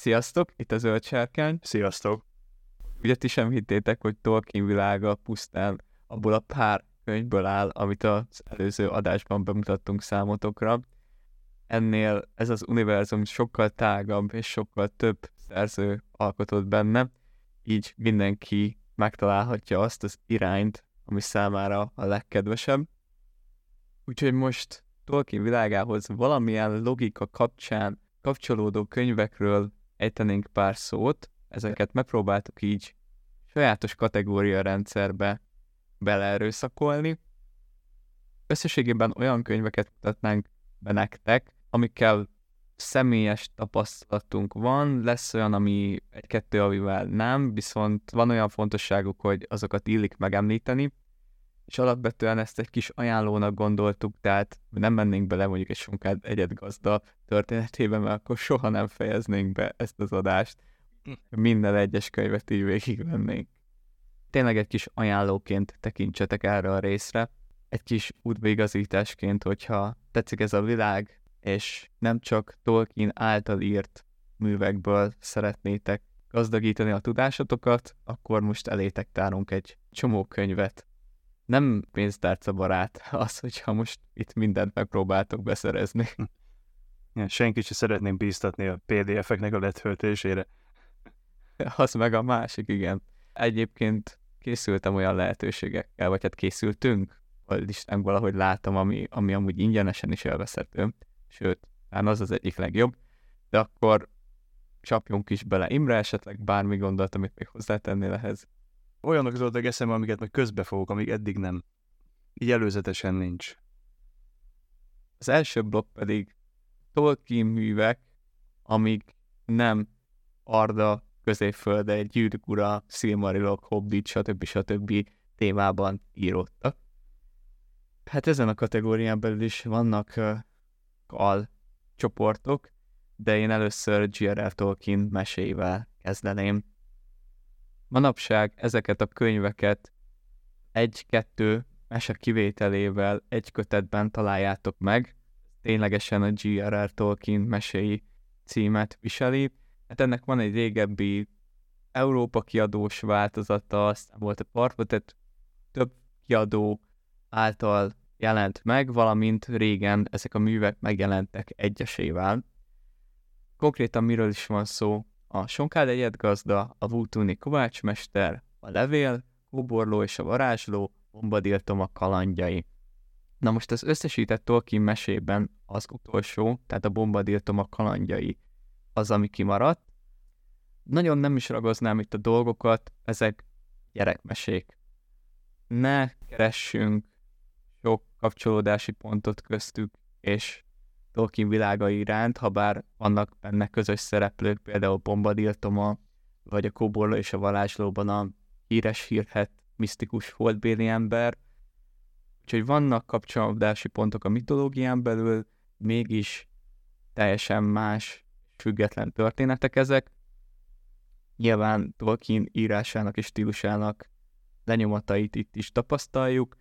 Sziasztok, itt a Zöld Sárkány. Sziasztok! Ugye ti sem hittétek, hogy Tolkien világa pusztán abból a pár könyvből áll, amit az előző adásban bemutattunk számotokra. Ennél ez az univerzum sokkal tágabb és sokkal több szerző alkotott benne, így mindenki megtalálhatja azt az irányt, ami számára a legkedvesebb. Úgyhogy most Tolkien világához valamilyen logika kapcsán kapcsolódó könyvekről ejtenénk pár szót, ezeket megpróbáltuk így sajátos kategória rendszerbe beleerőszakolni. Összességében olyan könyveket mutatnánk be nektek, amikkel személyes tapasztalatunk van, lesz olyan, ami egy-kettő, amivel nem, viszont van olyan fontosságuk, hogy azokat illik megemlíteni, és alapvetően ezt egy kis ajánlónak gondoltuk, tehát nem mennénk bele mondjuk egy sonkád egyet gazda történetébe, mert akkor soha nem fejeznénk be ezt az adást. Minden egyes könyvet így végigvennénk. Tényleg egy kis ajánlóként tekintsetek erre a részre, egy kis útbeigazításként, hogyha tetszik ez a világ, és nem csak Tolkien által írt művekből szeretnétek gazdagítani a tudásotokat, akkor most elétek tárunk egy csomó könyvet, nem pénztárca barát az, hogyha most itt mindent megpróbáltok beszerezni. Ja, senki sem szeretném bíztatni a PDF-eknek a letöltésére. Az meg a másik, igen. Egyébként készültem olyan lehetőségekkel, vagy hát készültünk, a listánk valahogy látom, ami, ami amúgy ingyenesen is elveszhető, sőt, hát az az egyik legjobb, de akkor csapjunk is bele. Imre esetleg bármi gondolt, amit még hozzátennél ehhez? Olyanok zoltak eszembe, amiket meg közbe fogok, amíg eddig nem. Így előzetesen nincs. Az első blokk pedig Tolkien művek, amik nem Arda, Középfölde, Gyűrűk ura, Silmarilok, Hobbit, stb. stb. témában íródtak. Hát ezen a kategórián belül is vannak uh, al csoportok, de én először G.R.R. Tolkien meséivel kezdeném. Manapság ezeket a könyveket egy-kettő mese kivételével egy kötetben találjátok meg, ténylegesen a G.R.R. Tolkien meséi címet viseli. Hát ennek van egy régebbi Európa kiadós változata, aztán volt a Parvotet, több kiadó által jelent meg, valamint régen ezek a művek megjelentek egyesével. Konkrétan miről is van szó? A Sonkád egyet gazda, a Vútúni kovácsmester, a levél, kóborló és a varázsló, bombadiltom a kalandjai. Na most az összesített Tolkien mesében az utolsó, tehát a bombadiltom a kalandjai az, ami kimaradt. Nagyon nem is ragoznám itt a dolgokat, ezek gyerekmesék. Ne keressünk sok kapcsolódási pontot köztük, és Tolkien világa iránt, ha bár vannak benne közös szereplők, például Bombadil vagy a Kóborló és a Varázslóban a híres hírhet misztikus holdbéli ember. Úgyhogy vannak kapcsolódási pontok a mitológián belül, mégis teljesen más, független történetek ezek. Nyilván Tolkien írásának és stílusának lenyomatait itt is tapasztaljuk.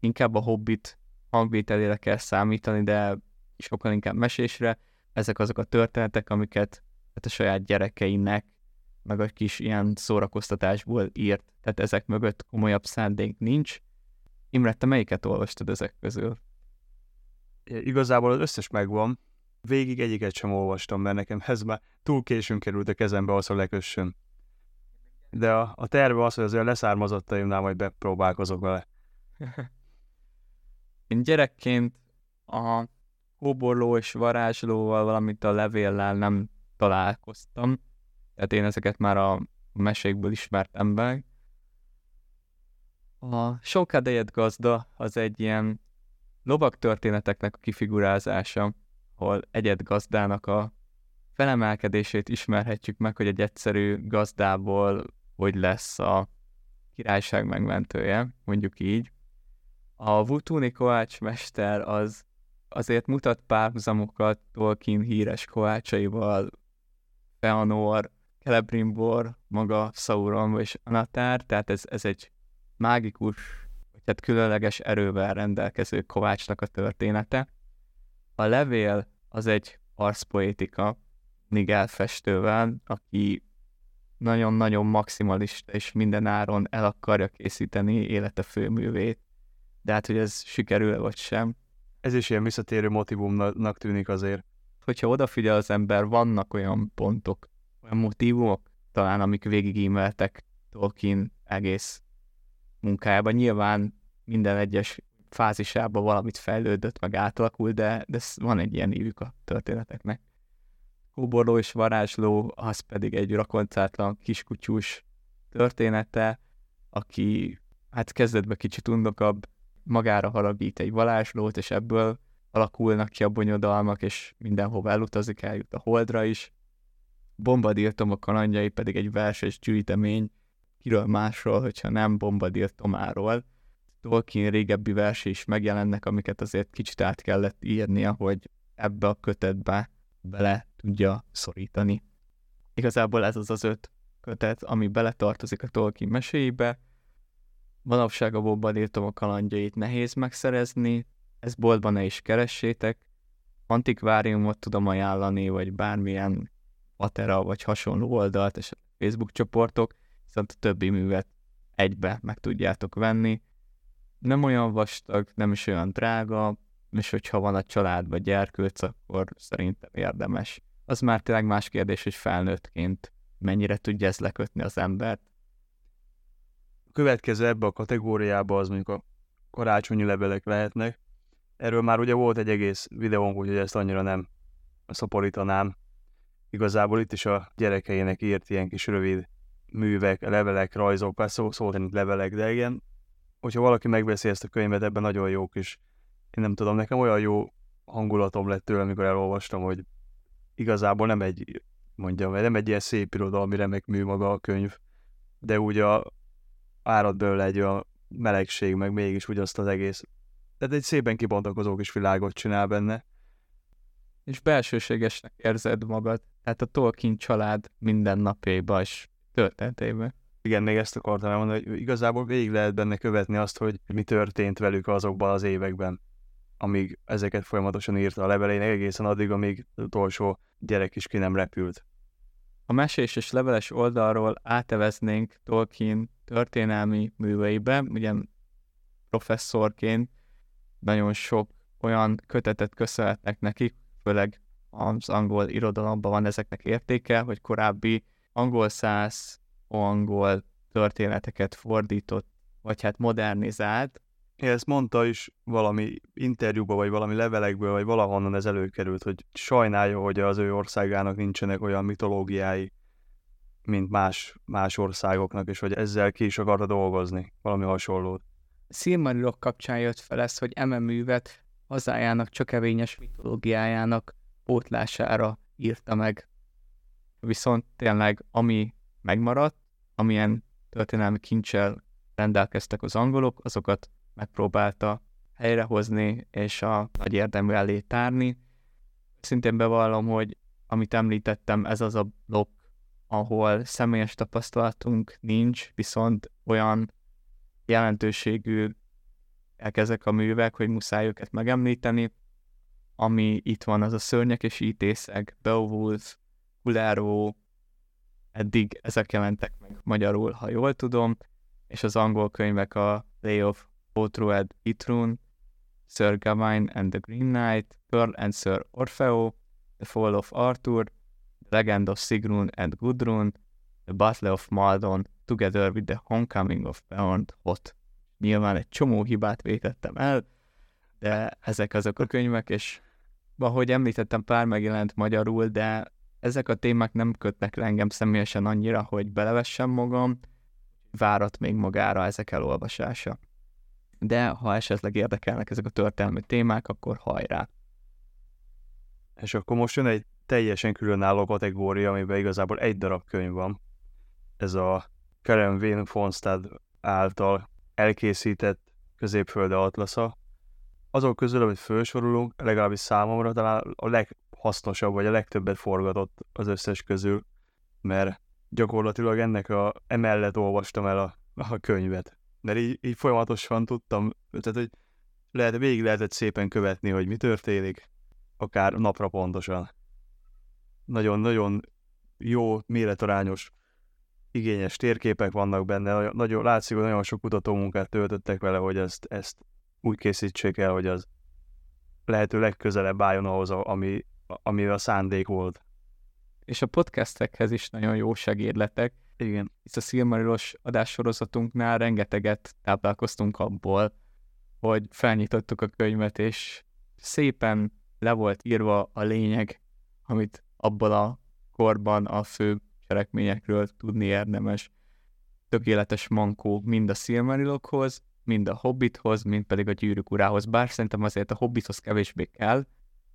Inkább a Hobbit hangvételére kell számítani, de sokkal inkább mesésre. Ezek azok a történetek, amiket hát a saját gyerekeinek, meg egy kis ilyen szórakoztatásból írt. Tehát ezek mögött komolyabb szándék nincs. Imre, te melyiket olvastad ezek közül? Igazából az összes megvan. Végig egyiket sem olvastam, mert nekem ez már túl későn került a kezembe az, hogy lekössön. De a, a terve az, hogy azért leszármazottaimnál majd bepróbálkozok vele. Én gyerekként a kóborló és varázslóval, valamint a levéllel nem találkoztam. Tehát én ezeket már a mesékből ismertem meg. A Sonkádelyet gazda az egy ilyen lovak történeteknek a kifigurázása, ahol egyet gazdának a felemelkedését ismerhetjük meg, hogy egy egyszerű gazdából hogy lesz a királyság megmentője, mondjuk így. A Vutuni Kovács mester az azért mutat párhuzamokat Tolkien híres kovácsaival, Feanor, Celebrimbor, maga Sauron és Anatár, tehát ez, ez egy mágikus, vagy hát különleges erővel rendelkező kovácsnak a története. A levél az egy arszpoétika, Nigel festővel, aki nagyon-nagyon maximalista, és minden áron el akarja készíteni élete főművét. De hát, hogy ez sikerül vagy sem. Ez is ilyen visszatérő motivumnak tűnik azért. Hogyha odafigyel az ember, vannak olyan pontok, olyan motivumok, talán amik végigímeltek Tolkien egész munkájában. Nyilván minden egyes fázisában valamit fejlődött, meg átalakult, de, de van egy ilyen ívük a történeteknek. Kóborló és varázsló, az pedig egy rakoncátlan kiskutyús története, aki hát kezdetben kicsit undokabb, magára haragít egy varázslót, és ebből alakulnak ki a bonyodalmak, és mindenhova elutazik, eljut a holdra is. Bombadil Tom a kalandjai pedig egy verses gyűjtemény, kiről másról, hogyha nem Bombadil Tomáról. Tolkien régebbi versé is megjelennek, amiket azért kicsit át kellett írnia, hogy ebbe a kötetbe bele tudja szorítani. Igazából ez az az öt kötet, ami beletartozik a Tolkien meséibe. Manapság a Bobbadil Tom a kalandjait nehéz megszerezni, ezt boltban ne is keressétek. Antikváriumot tudom ajánlani, vagy bármilyen Atera vagy hasonló oldalt, és Facebook csoportok, viszont a többi művet egybe meg tudjátok venni. Nem olyan vastag, nem is olyan drága, és hogyha van a családban gyerkőc, akkor szerintem érdemes. Az már tényleg más kérdés, hogy felnőttként mennyire tudja ez lekötni az embert. Következő ebbe a kategóriába az mondjuk a karácsonyi levelek lehetnek. Erről már ugye volt egy egész videónk, úgyhogy ezt annyira nem szaporítanám. Igazából itt is a gyerekeinek írt ilyen kis rövid művek, levelek, rajzok, szó, szó szerint levelek, de igen, hogyha valaki megveszi ezt a könyvet, ebben nagyon jó kis, én nem tudom, nekem olyan jó hangulatom lett tőle, amikor elolvastam, hogy igazából nem egy, mondjam, nem egy ilyen szép irodalmi remek mű maga a könyv, de úgy a árad belőle egy a melegség, meg mégis úgy azt az egész. Tehát egy szépen kibontakozó kis világot csinál benne. És belsőségesnek érzed magad, tehát a Tolkien család mindennapjaiba és történetébe. Igen, még ezt akartam elmondani, hogy igazából végig lehet benne követni azt, hogy mi történt velük azokban az években, amíg ezeket folyamatosan írta a levelén, egészen addig, amíg az utolsó gyerek is ki nem repült. A mesés és leveles oldalról áteveznénk Tolkien történelmi műveibe, ugye professzorként nagyon sok olyan kötetet köszönhetnek nekik, főleg az angol irodalomban van ezeknek értéke, hogy korábbi angol száz, angol történeteket fordított, vagy hát modernizált. Ezt mondta is valami interjúba, vagy valami levelekből, vagy valahonnan ez előkerült, hogy sajnálja, hogy az ő országának nincsenek olyan mitológiái, mint más, más országoknak, és hogy ezzel ki is akarta dolgozni, valami hasonlót. Szilmarilok kapcsán jött fel ez, hogy eme művet hazájának csökevényes mitológiájának pótlására írta meg. Viszont tényleg, ami megmaradt, amilyen történelmi kincsel rendelkeztek az angolok, azokat megpróbálta helyrehozni és a nagy érdemű elé tárni. Szintén bevallom, hogy amit említettem, ez az a blokk, ahol személyes tapasztalatunk nincs, viszont olyan jelentőségű ezek a művek, hogy muszáj őket megemlíteni. Ami itt van, az a szörnyek és ítészek, Beowulf, Kuláró, eddig ezek jelentek meg magyarul, ha jól tudom, és az angol könyvek a Lay of Otrued Itrun, Sir Gawain and the Green Knight, Pearl and Sir Orfeo, The Fall of Arthur, The Legend of Sigrun and Gudrun, The Battle of Maldon, Together with the Homecoming of Beyond Hot. Nyilván egy csomó hibát vétettem el, de ezek azok a könyvek, és ahogy említettem, pár megjelent magyarul, de ezek a témák nem kötnek le engem személyesen annyira, hogy belevessem magam, várat még magára ezek elolvasása. De ha esetleg érdekelnek ezek a történelmi témák, akkor hajrá! És akkor most jön egy teljesen különálló kategória, amiben igazából egy darab könyv van. Ez a Karen Wayne Fonstad által elkészített középfölde atlasza. Azok közül, amit felsorolunk, legalábbis számomra talán a leghasznosabb, vagy a legtöbbet forgatott az összes közül, mert gyakorlatilag ennek a, emellett olvastam el a, a könyvet. Mert így, így folyamatosan tudtam, tehát hogy lehet, végig lehetett szépen követni, hogy mi történik, akár napra pontosan. nagyon-nagyon jó, méretarányos, igényes térképek vannak benne, nagyon, látszik, hogy nagyon sok kutatómunkát töltöttek vele, hogy ezt, ezt úgy készítsék el, hogy az lehető legközelebb álljon ahhoz, ami, amivel a szándék volt. És a podcastekhez is nagyon jó segédletek. Igen. Hisz a Silmarilos adássorozatunknál rengeteget táplálkoztunk abból, hogy felnyitottuk a könyvet, és szépen le volt írva a lényeg, amit abban a korban a fő cselekményekről tudni érdemes. Tökéletes mankó mind a Silmarilokhoz, mind a Hobbithoz, mind pedig a Gyűrűk urához. Bár szerintem azért a Hobbithoz kevésbé kell,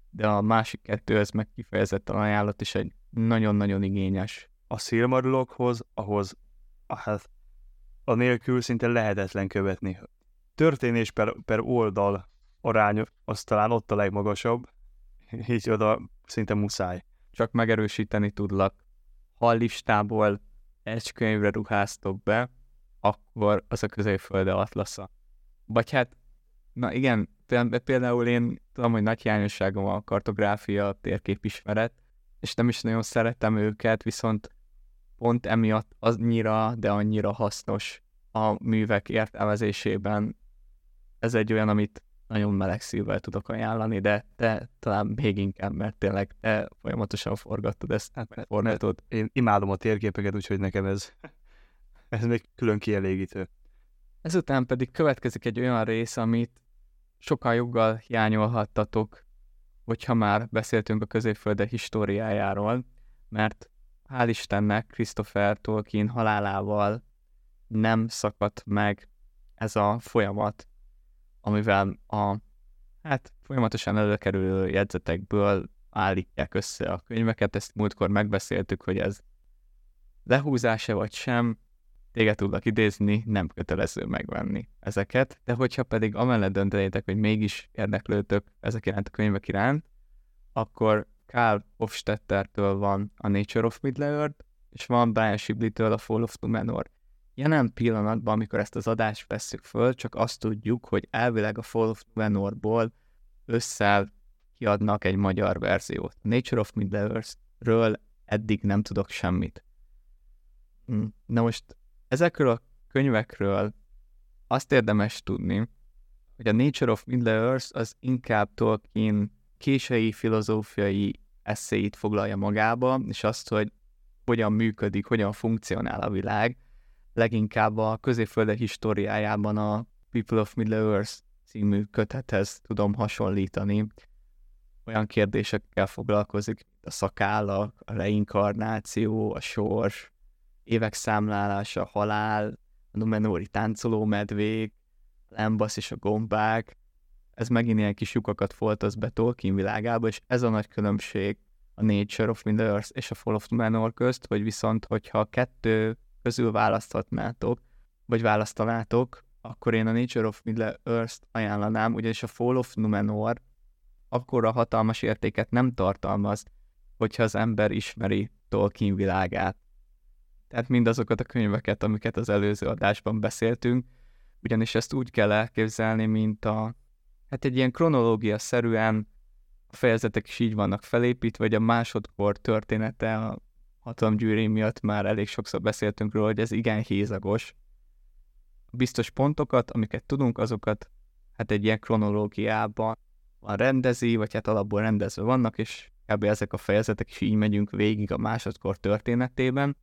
de a másik kettőhöz meg kifejezetten ajánlott, és egy nagyon-nagyon igényes. A Silmarilokhoz, ahhoz hát, a nélkül szinte lehetetlen követni. Történés per, per oldal arány az talán ott a legmagasabb, így oda szinte muszáj. Csak megerősíteni tudlak. Ha a listából egy könyvre ruháztok be, akkor az a középfölde atlasza. Vagy hát, na igen, például én tudom, hogy nagy hiányosságom a kartográfia, térképismeret, és nem is nagyon szeretem őket, viszont pont emiatt annyira, de annyira hasznos a művek értelmezésében. Ez egy olyan, amit nagyon meleg szívvel tudok ajánlani, de te talán még inkább, mert tényleg te folyamatosan forgattad ezt, hát, mert, forgatod. Én imádom a térképeket, úgyhogy nekem ez, ez még külön kielégítő. Ezután pedig következik egy olyan rész, amit sokkal joggal hiányolhattatok, hogyha már beszéltünk a középfölde históriájáról, mert hál' Istennek Christopher Tolkien halálával nem szakadt meg ez a folyamat, amivel a hát folyamatosan előkerülő jegyzetekből állítják össze a könyveket. Ezt múltkor megbeszéltük, hogy ez lehúzása vagy sem, téged tudlak idézni, nem kötelező megvenni ezeket, de hogyha pedig amellett döntenétek, hogy mégis érdeklődtök ezek iránt a könyvek iránt, akkor Karl Hofstettertől van a Nature of Middle-earth, és van Brian Shibley-től a Fall of Numenor. Jelen pillanatban, amikor ezt az adást vesszük föl, csak azt tudjuk, hogy elvileg a Fall of Numenorból össze kiadnak egy magyar verziót. A Nature of Middle-earth-ről eddig nem tudok semmit. Hm, na most ezekről a könyvekről azt érdemes tudni, hogy a Nature of Middle-earth az inkább Tolkien késői filozófiai eszéit foglalja magába, és azt, hogy hogyan működik, hogyan funkcionál a világ, leginkább a középfölde históriájában a People of Middle-earth című kötethez tudom hasonlítani. Olyan kérdésekkel foglalkozik, a szakállak, a reinkarnáció, a sors, évek számlálása, halál, a Numenóri táncoló medvék, a lembasz és a gombák. Ez megint ilyen kis lyukakat foltoz be Tolkien világába, és ez a nagy különbség a Nature of Middle-earth és a Fall of Numenor közt, hogy viszont, hogyha a kettő közül választhatnátok, vagy választanátok, akkor én a Nature of Middle-earth ajánlanám, ugyanis a Fall of Numenor akkora hatalmas értéket nem tartalmaz, hogyha az ember ismeri Tolkien világát. Tehát mindazokat a könyveket, amiket az előző adásban beszéltünk, ugyanis ezt úgy kell elképzelni, mint a, hát egy ilyen kronológia szerűen a fejezetek is így vannak felépítve, vagy a másodkor története a hatalomgyűrű miatt már elég sokszor beszéltünk róla, hogy ez igen hézagos. Biztos pontokat, amiket tudunk, azokat hát egy ilyen kronológiában van rendezi, vagy hát alapból rendezve vannak, és kb. ezek a fejezetek is így megyünk végig a másodkor történetében,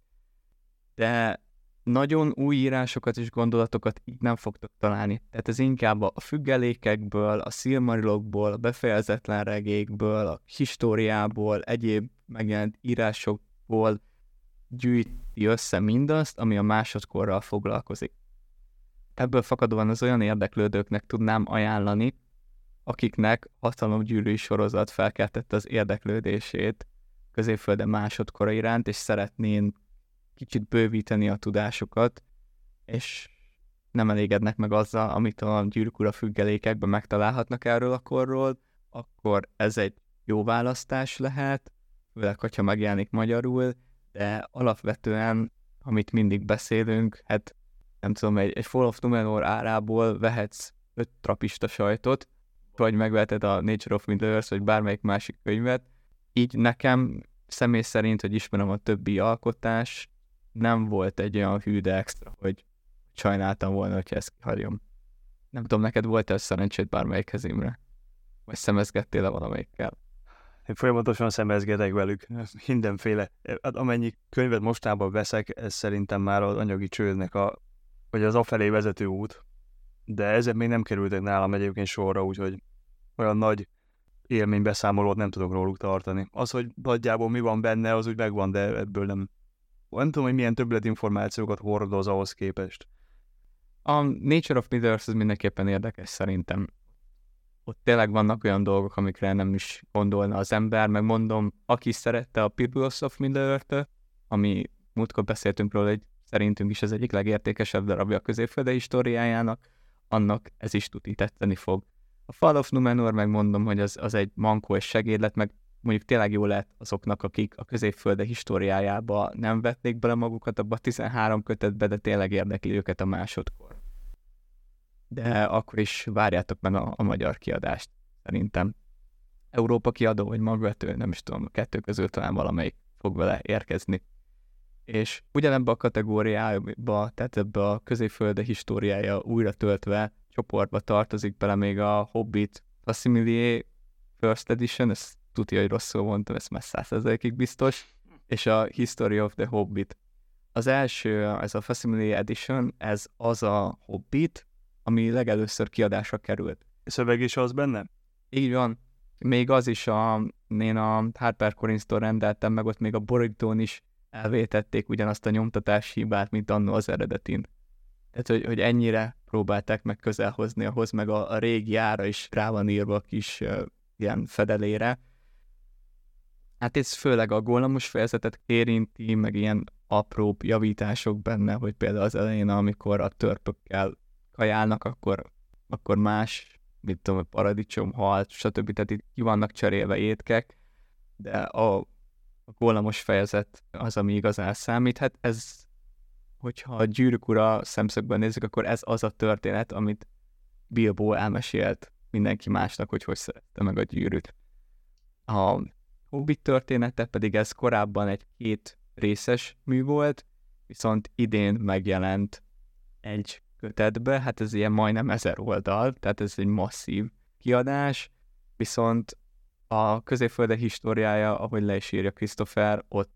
de nagyon új írásokat és gondolatokat így nem fogtok találni. Tehát ez inkább a függelékekből, a szilmarilokból, a befejezetlen regékből, a históriából, egyéb megjelent írások ból gyűjti össze mindazt, ami a másodkorral foglalkozik. Ebből fakadóan az olyan érdeklődőknek tudnám ajánlani, akiknek hatalomgyűrűi sorozat felkeltette az érdeklődését középfölde másodkora iránt, és szeretnén kicsit bővíteni a tudásukat, és nem elégednek meg azzal, amit a gyűrűk ura függelékekben megtalálhatnak erről a korról, akkor ez egy jó választás lehet, főleg, hogyha megjelenik magyarul, de alapvetően, amit mindig beszélünk, hát nem tudom, egy, egy Fall of Numenor árából vehetsz öt trapista sajtot, vagy megveheted a Nature of Middle-earth, vagy bármelyik másik könyvet. Így nekem személy szerint, hogy ismerem a többi alkotás, nem volt egy olyan hű, de extra, hogy sajnáltam volna, hogy ezt kihagyom. Nem tudom, neked volt-e szerencsét bármelyik kezimre? Vagy szemezgettél-e valamelyikkel? Én folyamatosan szemezgetek velük, mindenféle. Hát amennyi könyvet mostában veszek, ez szerintem már az anyagi csődnek a, vagy az afelé vezető út. De ezek még nem kerültek nálam egyébként sorra, úgyhogy olyan nagy élménybeszámolót nem tudok róluk tartani. Az, hogy nagyjából mi van benne, az úgy megvan, de ebből nem... Nem tudom, hogy milyen többletinformációkat hordoz ahhoz képest. A Nature of Middle-earth az mindenképpen érdekes szerintem. Ott tényleg vannak olyan dolgok, amikre nem is gondolna az ember, meg mondom, aki szerette a Peoples of Middle-earth, ami múltkor beszéltünk róla, hogy szerintünk is az egyik legértékesebb darabja a középfölde históriájának, annak ez is tuti tetteni fog. A Fall of Numenor megmondom, hogy az, az egy mankó és segédlet, meg mondjuk tényleg jó lett azoknak, akik a középfölde históriájába nem vették bele magukat abba a 13 kötetbe, de tényleg érdekli őket a másodkor. De akkor is várjátok meg a, a magyar kiadást, szerintem. Európa kiadó vagy magvető, nem is tudom, a kettő közül talán valamelyik fog vele érkezni. És ugyanebbe a kategóriába, tehát ebbe a középfölde históriája újra töltve csoportba tartozik bele még a Hobbit Facsimile First Edition, ezt tudja, hogy rosszul mondtam, ez már százszerzelékig biztos, és a History of the Hobbit. Az első, ez a Facsimile Edition, ez az a Hobbit, ami legelőször kiadásra került. Szöveg is az benne? Így van. Még az is, a, én a HarperCollins-tól rendeltem, meg ott még a borítón is elvétették ugyanazt a nyomtatási hibát, mint annó az eredetin. Tehát, hogy, hogy ennyire próbálták meg közel hozni ahhoz, meg a, a régi ára is rá van írva a kis uh, ilyen fedelére. Hát ez főleg a gólamos fejezetet érinti, meg ilyen apró javítások benne, hogy például az elején, amikor a törpökkel kajálnak, akkor, akkor más, mit tudom, paradicsom, halt, stb. Tehát itt ki vannak cserélve étkek, de a, a gólamos fejezet az, ami igazán számít. Hát ez hogyha a gyűrűk ura szemszögben nézzük, akkor ez az a történet, amit Bilbo elmesélt mindenki másnak, hogy hogy szerette meg a gyűrűt. A Hobbit története pedig ez korábban egy két részes mű volt, viszont idén megjelent egy kötetbe, hát ez ilyen majdnem ezer oldal, tehát ez egy masszív kiadás, viszont a középfölde históriája, ahogy le is írja Christopher, ott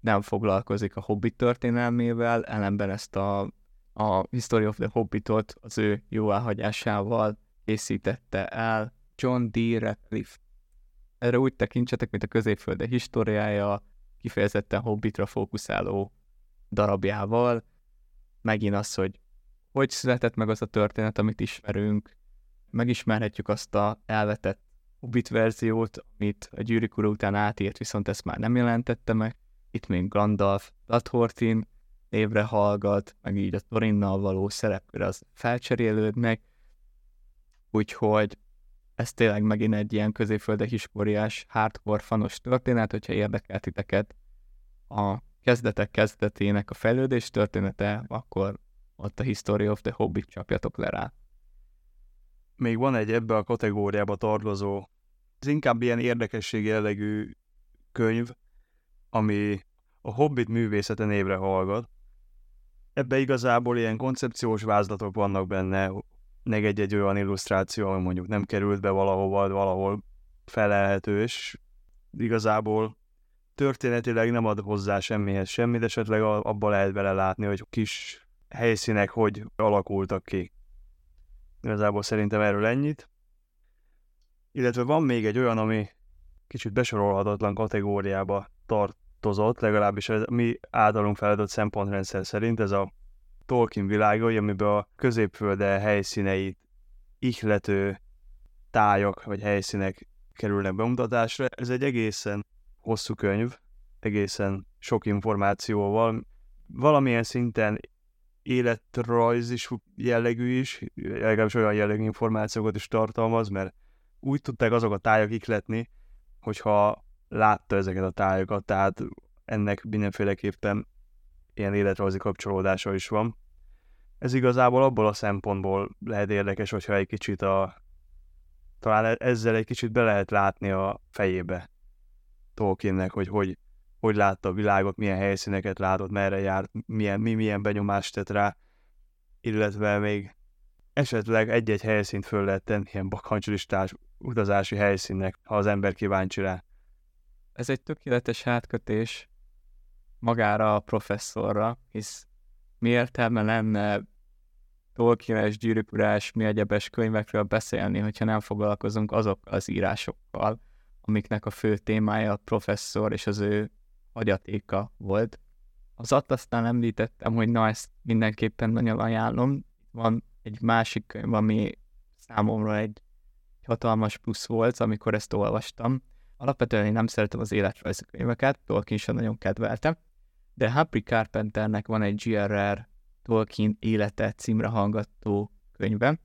nem foglalkozik a Hobbit történelmével, ellenben ezt a, a History of the Hobbitot az ő jóáhagyásával készítette el John D. Radcliffe. Erre úgy tekintsetek, mint a középfölde históriája, kifejezetten Hobbitra fókuszáló darabjával. Megint az, hogy hogy született meg az a történet, amit ismerünk, megismerhetjük azt a elvetett Hobbit verziót, amit a gyűrűk után átírt, viszont ezt már nem jelentette meg, itt még Gandalf Lathortin névre hallgat, meg így a Torinnal való szerepkör az felcserélődnek, úgyhogy ez tényleg megint egy ilyen középfölde hiskóriás, hardcore fanos történet, hogyha érdekel titeket a kezdetek kezdetének a fejlődés története, akkor ott a History of the Hobbit csapjatok le rá. Még van egy ebbe a kategóriába tartozó, ez inkább ilyen érdekesség jellegű könyv, ami a Hobbit művészete névre hallgat. Ebbe igazából ilyen koncepciós vázlatok vannak benne, meg egy-egy olyan illusztráció, ami mondjuk nem került be valahova, valahol felelhető, és igazából történetileg nem ad hozzá semmihez semmit, esetleg abba lehet vele látni, hogy kis helyszínek hogy alakultak ki. Igazából szerintem erről ennyit. Illetve van még egy olyan, ami kicsit besorolhatatlan kategóriába tart, tartozott, legalábbis a mi általunk feladott szempontrendszer szerint, ez a Tolkien világai, amiben a középfölde helyszíneit ihlető tájak vagy helyszínek kerülnek bemutatásra. Ez egy egészen hosszú könyv, egészen sok információval, valamilyen szinten életrajz is jellegű is, legalábbis olyan jellegű információkat is tartalmaz, mert úgy tudták azok a tájak ikletni, hogyha látta ezeket a tájokat, tehát ennek mindenféleképpen ilyen életrajzi kapcsolódása is van. Ez igazából abból a szempontból lehet érdekes, hogyha egy kicsit a... talán e- ezzel egy kicsit be lehet látni a fejébe Tolkiennek, hogy hogy hogy látta a világot, milyen helyszíneket látott, merre járt, milyen, mi milyen benyomást tett rá, illetve még esetleg egy-egy helyszínt föl lehet tenni ilyen bakancslistás utazási helyszínnek, ha az ember kíváncsi rá. Ez egy tökéletes átkötés magára a professzorra, hisz mi értelme lenne Tolkienes, gyűrűkurás, mi egyebes könyvekről beszélni, hogyha nem foglalkozunk azokkal az írásokkal, amiknek a fő témája a professzor és az ő hagyatéka volt. Az Atlasztán említettem, hogy na ezt mindenképpen nagyon ajánlom. Van egy másik könyv, ami számomra egy hatalmas plusz volt, amikor ezt olvastam. Alapvetően én nem szeretem az életrajzi könyveket, Tolkien sem nagyon kedveltem, de Humphrey Carpenternek van egy GRR Tolkien élete címre hallgató könyve.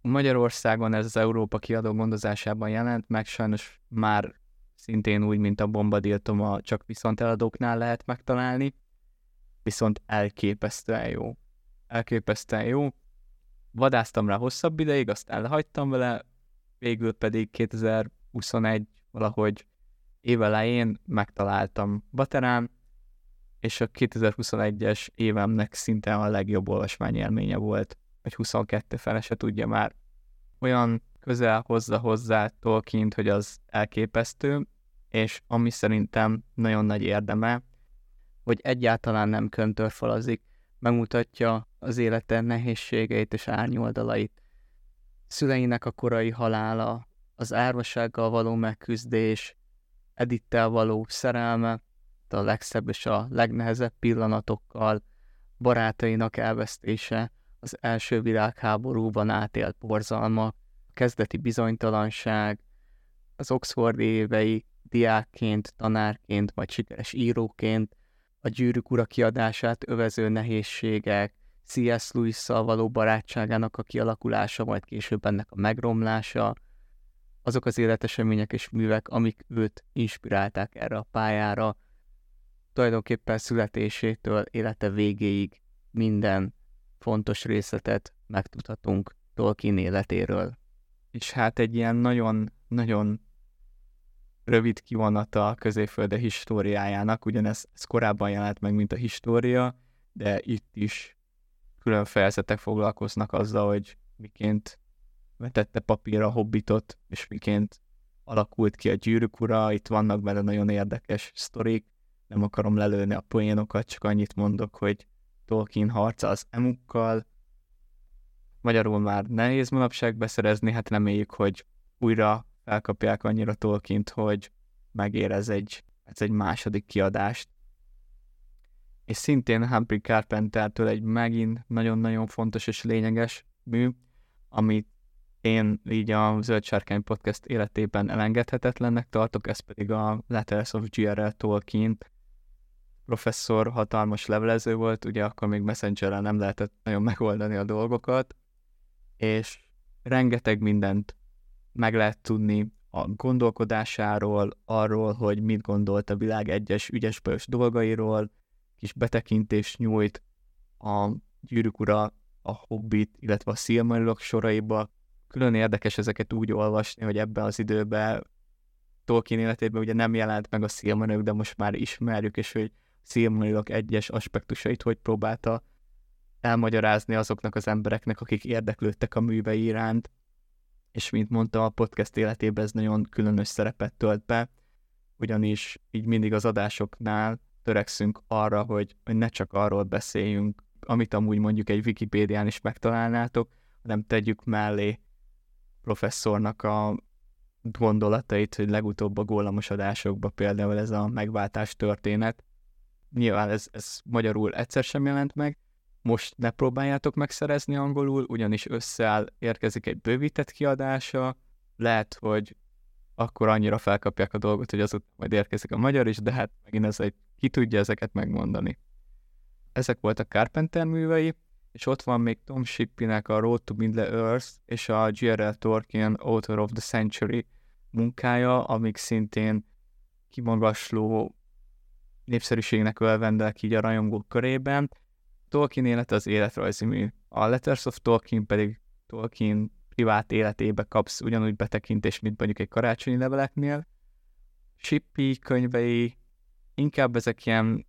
Magyarországon ez az Európa kiadó gondozásában jelent, meg sajnos már szintén úgy, mint a bombadiltoma, csak viszont eladóknál lehet megtalálni, viszont elképesztően jó. Elképesztően jó. Vadáztam rá hosszabb ideig, azt elhagytam vele, végül pedig 2021 valahogy évelején megtaláltam Baterán, és a 2021-es évemnek szinte a legjobb olvasmányélménye volt, hogy 22 fele se tudja már. Olyan közel hozza hozzá Tolkien, hogy az elképesztő, és ami szerintem nagyon nagy érdeme, hogy egyáltalán nem köntörfalazik, megmutatja az élete nehézségeit és árnyoldalait. Szüleinek a korai halála, az árvasággal való megküzdés, Edittel való szerelme, a legszebb és a legnehezebb pillanatokkal, barátainak elvesztése, az első világháborúban átélt borzalmak, a kezdeti bizonytalanság, az Oxford évei diákként, tanárként, vagy sikeres íróként, a gyűrűk ura kiadását övező nehézségek, C.S. lewis való barátságának a kialakulása, majd később ennek a megromlása, azok az életesemények és művek, amik őt inspirálták erre a pályára, tulajdonképpen születésétől élete végéig minden fontos részletet megtudhatunk Tolkien életéről. És hát egy ilyen nagyon-nagyon rövid kivonata a középfölde históriájának, ugyanez ez korábban jelent meg, mint a história, de itt is külön fejezetek foglalkoznak azzal, hogy miként vetette papírra a hobbitot, és miként alakult ki a gyűrűk ura, itt vannak benne nagyon érdekes sztorik, nem akarom lelőni a poénokat, csak annyit mondok, hogy Tolkien harca az emukkal, magyarul már nehéz manapság beszerezni, hát reméljük, hogy újra felkapják annyira Tolkient, hogy megérez egy, ez egy második kiadást. És szintén Humphrey Carpentertől egy megint nagyon-nagyon fontos és lényeges mű, amit én így a Zöld Sárkány Podcast életében elengedhetetlennek tartok, ez pedig a Letters of G.R.L. Tolkien professzor hatalmas levelező volt, ugye akkor még messengerrel nem lehetett nagyon megoldani a dolgokat, és rengeteg mindent meg lehet tudni a gondolkodásáról, arról, hogy mit gondolt a világ egyes ügyes dolgairól, kis betekintést nyújt a gyűrűk ura, a Hobbit, illetve a Silmarilok soraiba. Külön érdekes ezeket úgy olvasni, hogy ebben az időben Tolkien életében ugye nem jelent meg a Silmarilok, de most már ismerjük, és hogy Silmarilok egyes aspektusait hogy próbálta elmagyarázni azoknak az embereknek, akik érdeklődtek a művei iránt, és mint mondtam, a podcast életében ez nagyon különös szerepet tölt be, ugyanis így mindig az adásoknál törekszünk arra, hogy, hogy ne csak arról beszéljünk, amit amúgy mondjuk egy Wikipédián is megtalálnátok, hanem tegyük mellé professzornak a gondolatait, hogy legutóbb a gólamos adásokban például ez a megváltás történet, nyilván ez, ez magyarul egyszer sem jelent meg, most ne próbáljátok megszerezni angolul, ugyanis összeáll, érkezik egy bővített kiadása, lehet, hogy akkor annyira felkapják a dolgot, hogy azután majd érkezik a magyar is, de hát megint ez egy, ki tudja ezeket megmondani. Ezek voltak Carpenter művei, és ott van még Tom Shippeynek a Road to Middle Earth és a G.R.L. Tolkien Author of the Century munkája, amik szintén kimagasló népszerűségnek ölvendek így a rajongók körében. Tolkien élete az életrajzi mű. A Letters of Tolkien pedig Tolkien privát életébe kapsz ugyanúgy betekintést, mint mondjuk egy karácsonyi leveleknél. Shippy könyvei inkább ezek ilyen,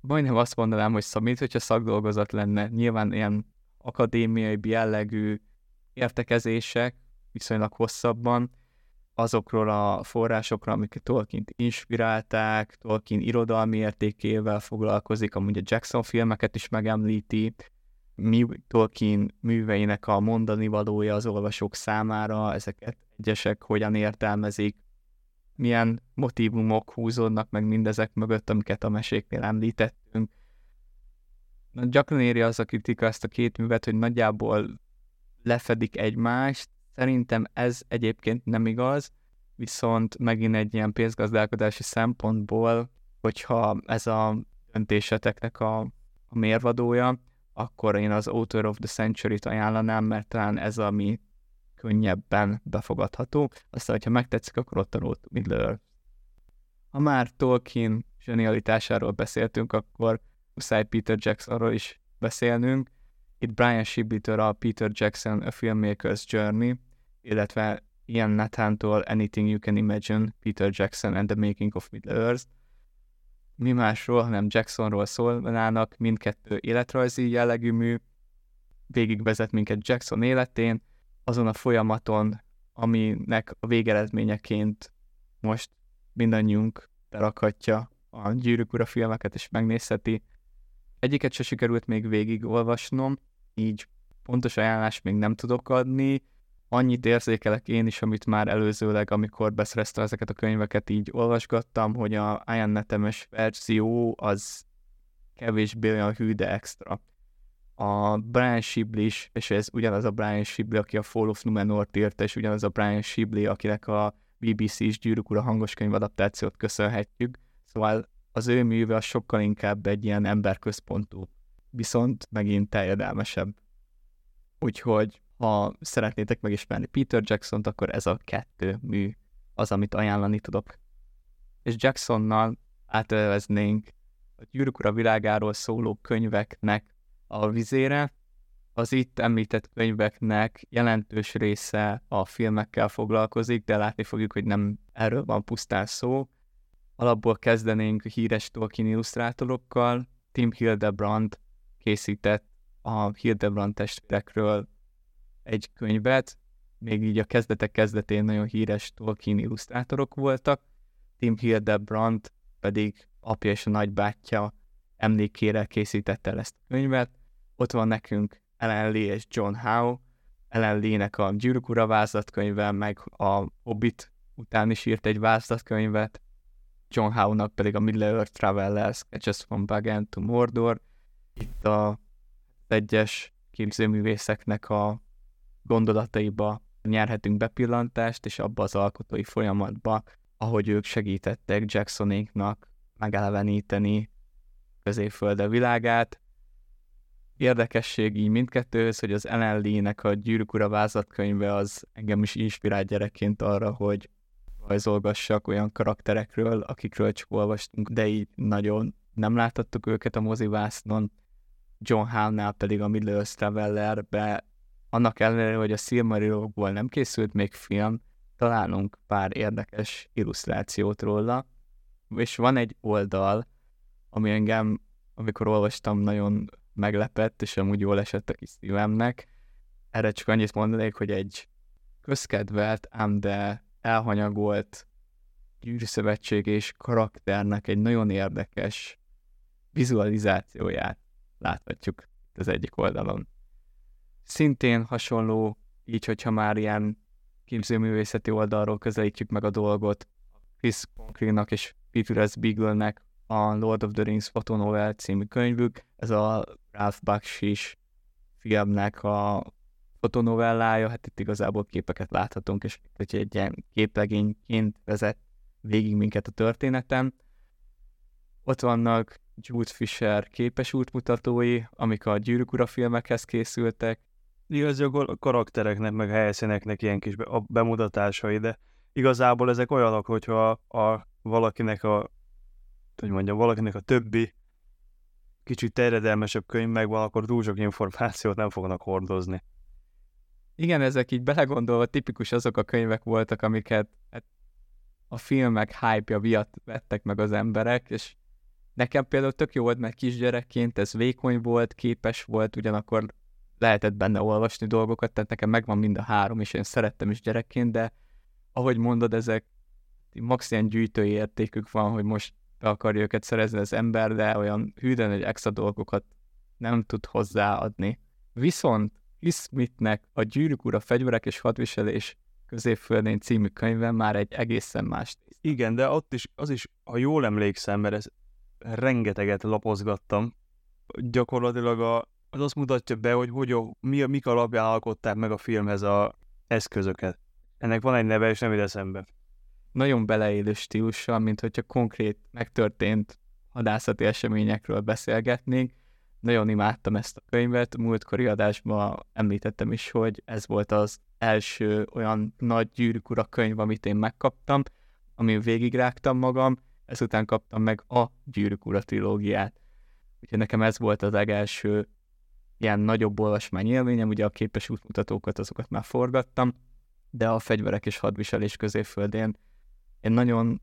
majdnem azt mondanám, hogy szab, mint hogyha szakdolgozat lenne. Nyilván ilyen akadémiai jellegű értekezések, viszonylag hosszabban, azokról a forrásokról, amiket Tolkien inspirálták, Tolkien irodalmi értékével foglalkozik, amúgy a Jackson filmeket is megemlíti, mi Tolkien műveinek a mondani valója az olvasók számára, ezeket egyesek hogyan értelmezik, milyen motivumok húzódnak meg mindezek mögött, amiket a meséknél említettünk. Na, gyakran éri az a kritika ezt a két művet, hogy nagyjából lefedik egymást. Szerintem ez egyébként nem igaz, viszont megint egy ilyen pénzgazdálkodási szempontból, hogyha ez a döntéseteknek a, a mérvadója, akkor én az Author of the Century-t ajánlanám, mert talán ez ami könnyebben befogadható. Aztán, hogyha megtetszik, akkor ott a to Middle Ha már Tolkien zsenialitásáról beszéltünk, akkor muszáj Peter Jacksonról is beszélnünk. Itt Brian Shibley-től a Peter Jackson A Filmmaker's Journey, illetve Ian Nathan-tól Anything You Can Imagine, Peter Jackson and the Making of Middle-earth. Mi másról, hanem Jacksonról szólnának, mindkettő életrajzi jellegű mű, végigvezet minket Jackson életén, azon a folyamaton, aminek a végeredményeként most mindannyiunk berakhatja a Gyűrűk Ura filmeket, és megnézheti. Egyiket se sikerült még végigolvasnom, így pontos ajánlást még nem tudok adni. Annyit érzékelek én is, amit már előzőleg, amikor beszereztem ezeket a könyveket, így olvasgattam, hogy a Ian Netemes verzió az kevésbé olyan hű, de extra a Brian Shibley is, és ez ugyanaz a Brian Shibley, aki a Fall of Numenort írta, és ugyanaz a Brian Shibley, akinek a BBC-s Gyűrűk Ura hangoskönyv adaptációt köszönhetjük. Szóval az ő műve az sokkal inkább egy ilyen emberközpontú, viszont megint teljedelmesebb. Úgyhogy ha szeretnétek megismerni Peter Jackson-t, akkor ez a kettő mű az, amit ajánlani tudok. És Jacksonnal átölveznénk a Gyűrűk Ura világáról szóló könyveknek a vizére. Az itt említett könyveknek jelentős része a filmekkel foglalkozik, de látni fogjuk, hogy nem erről van pusztán szó. Alapból kezdenénk híres Tolkien illusztrátorokkal. Tim Hildebrand készített a Hildebrand testvérekről egy könyvet, még így a kezdetek kezdetén nagyon híres Tolkien illusztrátorok voltak. Tim Hildebrand pedig apja és a nagybátyja emlékére készítette el ezt a könyvet. Ott van nekünk Ellen Lee és John Howe, Ellen Lee-nek a Gyűrűk Ura vázlatkönyve, meg a Hobbit után is írt egy vázlatkönyvet, John Howe-nak pedig a Middle-earth Traveller, Sketches from Bagan to Mordor. Itt a egyes képzőművészeknek a gondolataiba nyerhetünk bepillantást, és abba az alkotói folyamatba, ahogy ők segítettek Jacksonéknak megeleveníteni középfölde világát, érdekesség így mindkettőhöz, hogy az NLD-nek a Gyűrűk Ura vázlatkönyve az engem is inspirált gyerekként arra, hogy rajzolgassak olyan karakterekről, akikről csak olvastunk, de így nagyon nem láthattuk őket a mozivásznon. John Hall-nál pedig a Middle-earth Traveller-be, annak ellenére, hogy a Silmarillokból nem készült még film, találunk pár érdekes illusztrációt róla, és van egy oldal, ami engem, amikor olvastam, nagyon meglepett, és amúgy jól esett a kis szívemnek. Erre csak annyit mondanék, hogy egy közkedvelt, ám de elhanyagolt gyűrűszövetség és karakternek egy nagyon érdekes vizualizációját láthatjuk az egyik oldalon. Szintén hasonló, így, hogyha már ilyen képzőművészeti oldalról közelítjük meg a dolgot, Chris Conklin-nak és Peter S. Beagle-nek a Lord of the Rings fotonovel című könyvük, ez a Ralph Bakshis filmnek a fotonovellája, hát itt igazából képeket láthatunk, és hogy egy ilyen képlegényként vezet végig minket a történetem. Ott vannak Jude Fisher képes útmutatói, amik a Gyűrűk Ura filmekhez készültek. Igazából a karaktereknek, meg a helyszíneknek ilyen kis be- a bemutatásai, de igazából ezek olyanok, hogyha a, valakinek a hogy mondjam, valakinek a többi kicsit terjedelmesebb könyv megvan, akkor túl sok információt nem fognak hordozni. Igen, ezek így belegondolva tipikus azok a könyvek voltak, amiket hát a filmek hype-ja miatt vettek meg az emberek, és nekem például tök jó volt, mert kisgyerekként ez vékony volt, képes volt, ugyanakkor lehetett benne olvasni dolgokat, tehát nekem megvan mind a három, és én szerettem is gyerekként, de ahogy mondod, ezek max ilyen gyűjtői értékük van, hogy most be akarja őket szerezni az ember, de olyan hűden egy extra dolgokat nem tud hozzáadni. Viszont Smithnek a Gyűrűk ura fegyverek és hadviselés középföldén című könyve már egy egészen más Igen, de ott is, az is, ha jól emlékszem, mert ez rengeteget lapozgattam, gyakorlatilag a, az azt mutatja be, hogy, hogy mi, mik alapján alkották meg a filmhez a eszközöket. Ennek van egy neve, és nem eszembe. Nagyon beleélő stílussal, mint hogyha konkrét megtörtént hadászati eseményekről beszélgetnénk. Nagyon imádtam ezt a könyvet, múltkori adásban említettem is, hogy ez volt az első olyan nagy gyűrűk könyv, amit én megkaptam, amin végigrágtam magam, ezután kaptam meg a gyűrűk ura trilógiát. Úgyhogy nekem ez volt az legelső ilyen nagyobb olvasmány élményem, ugye a képes útmutatókat, azokat már forgattam, de a fegyverek és hadviselés középföldén én nagyon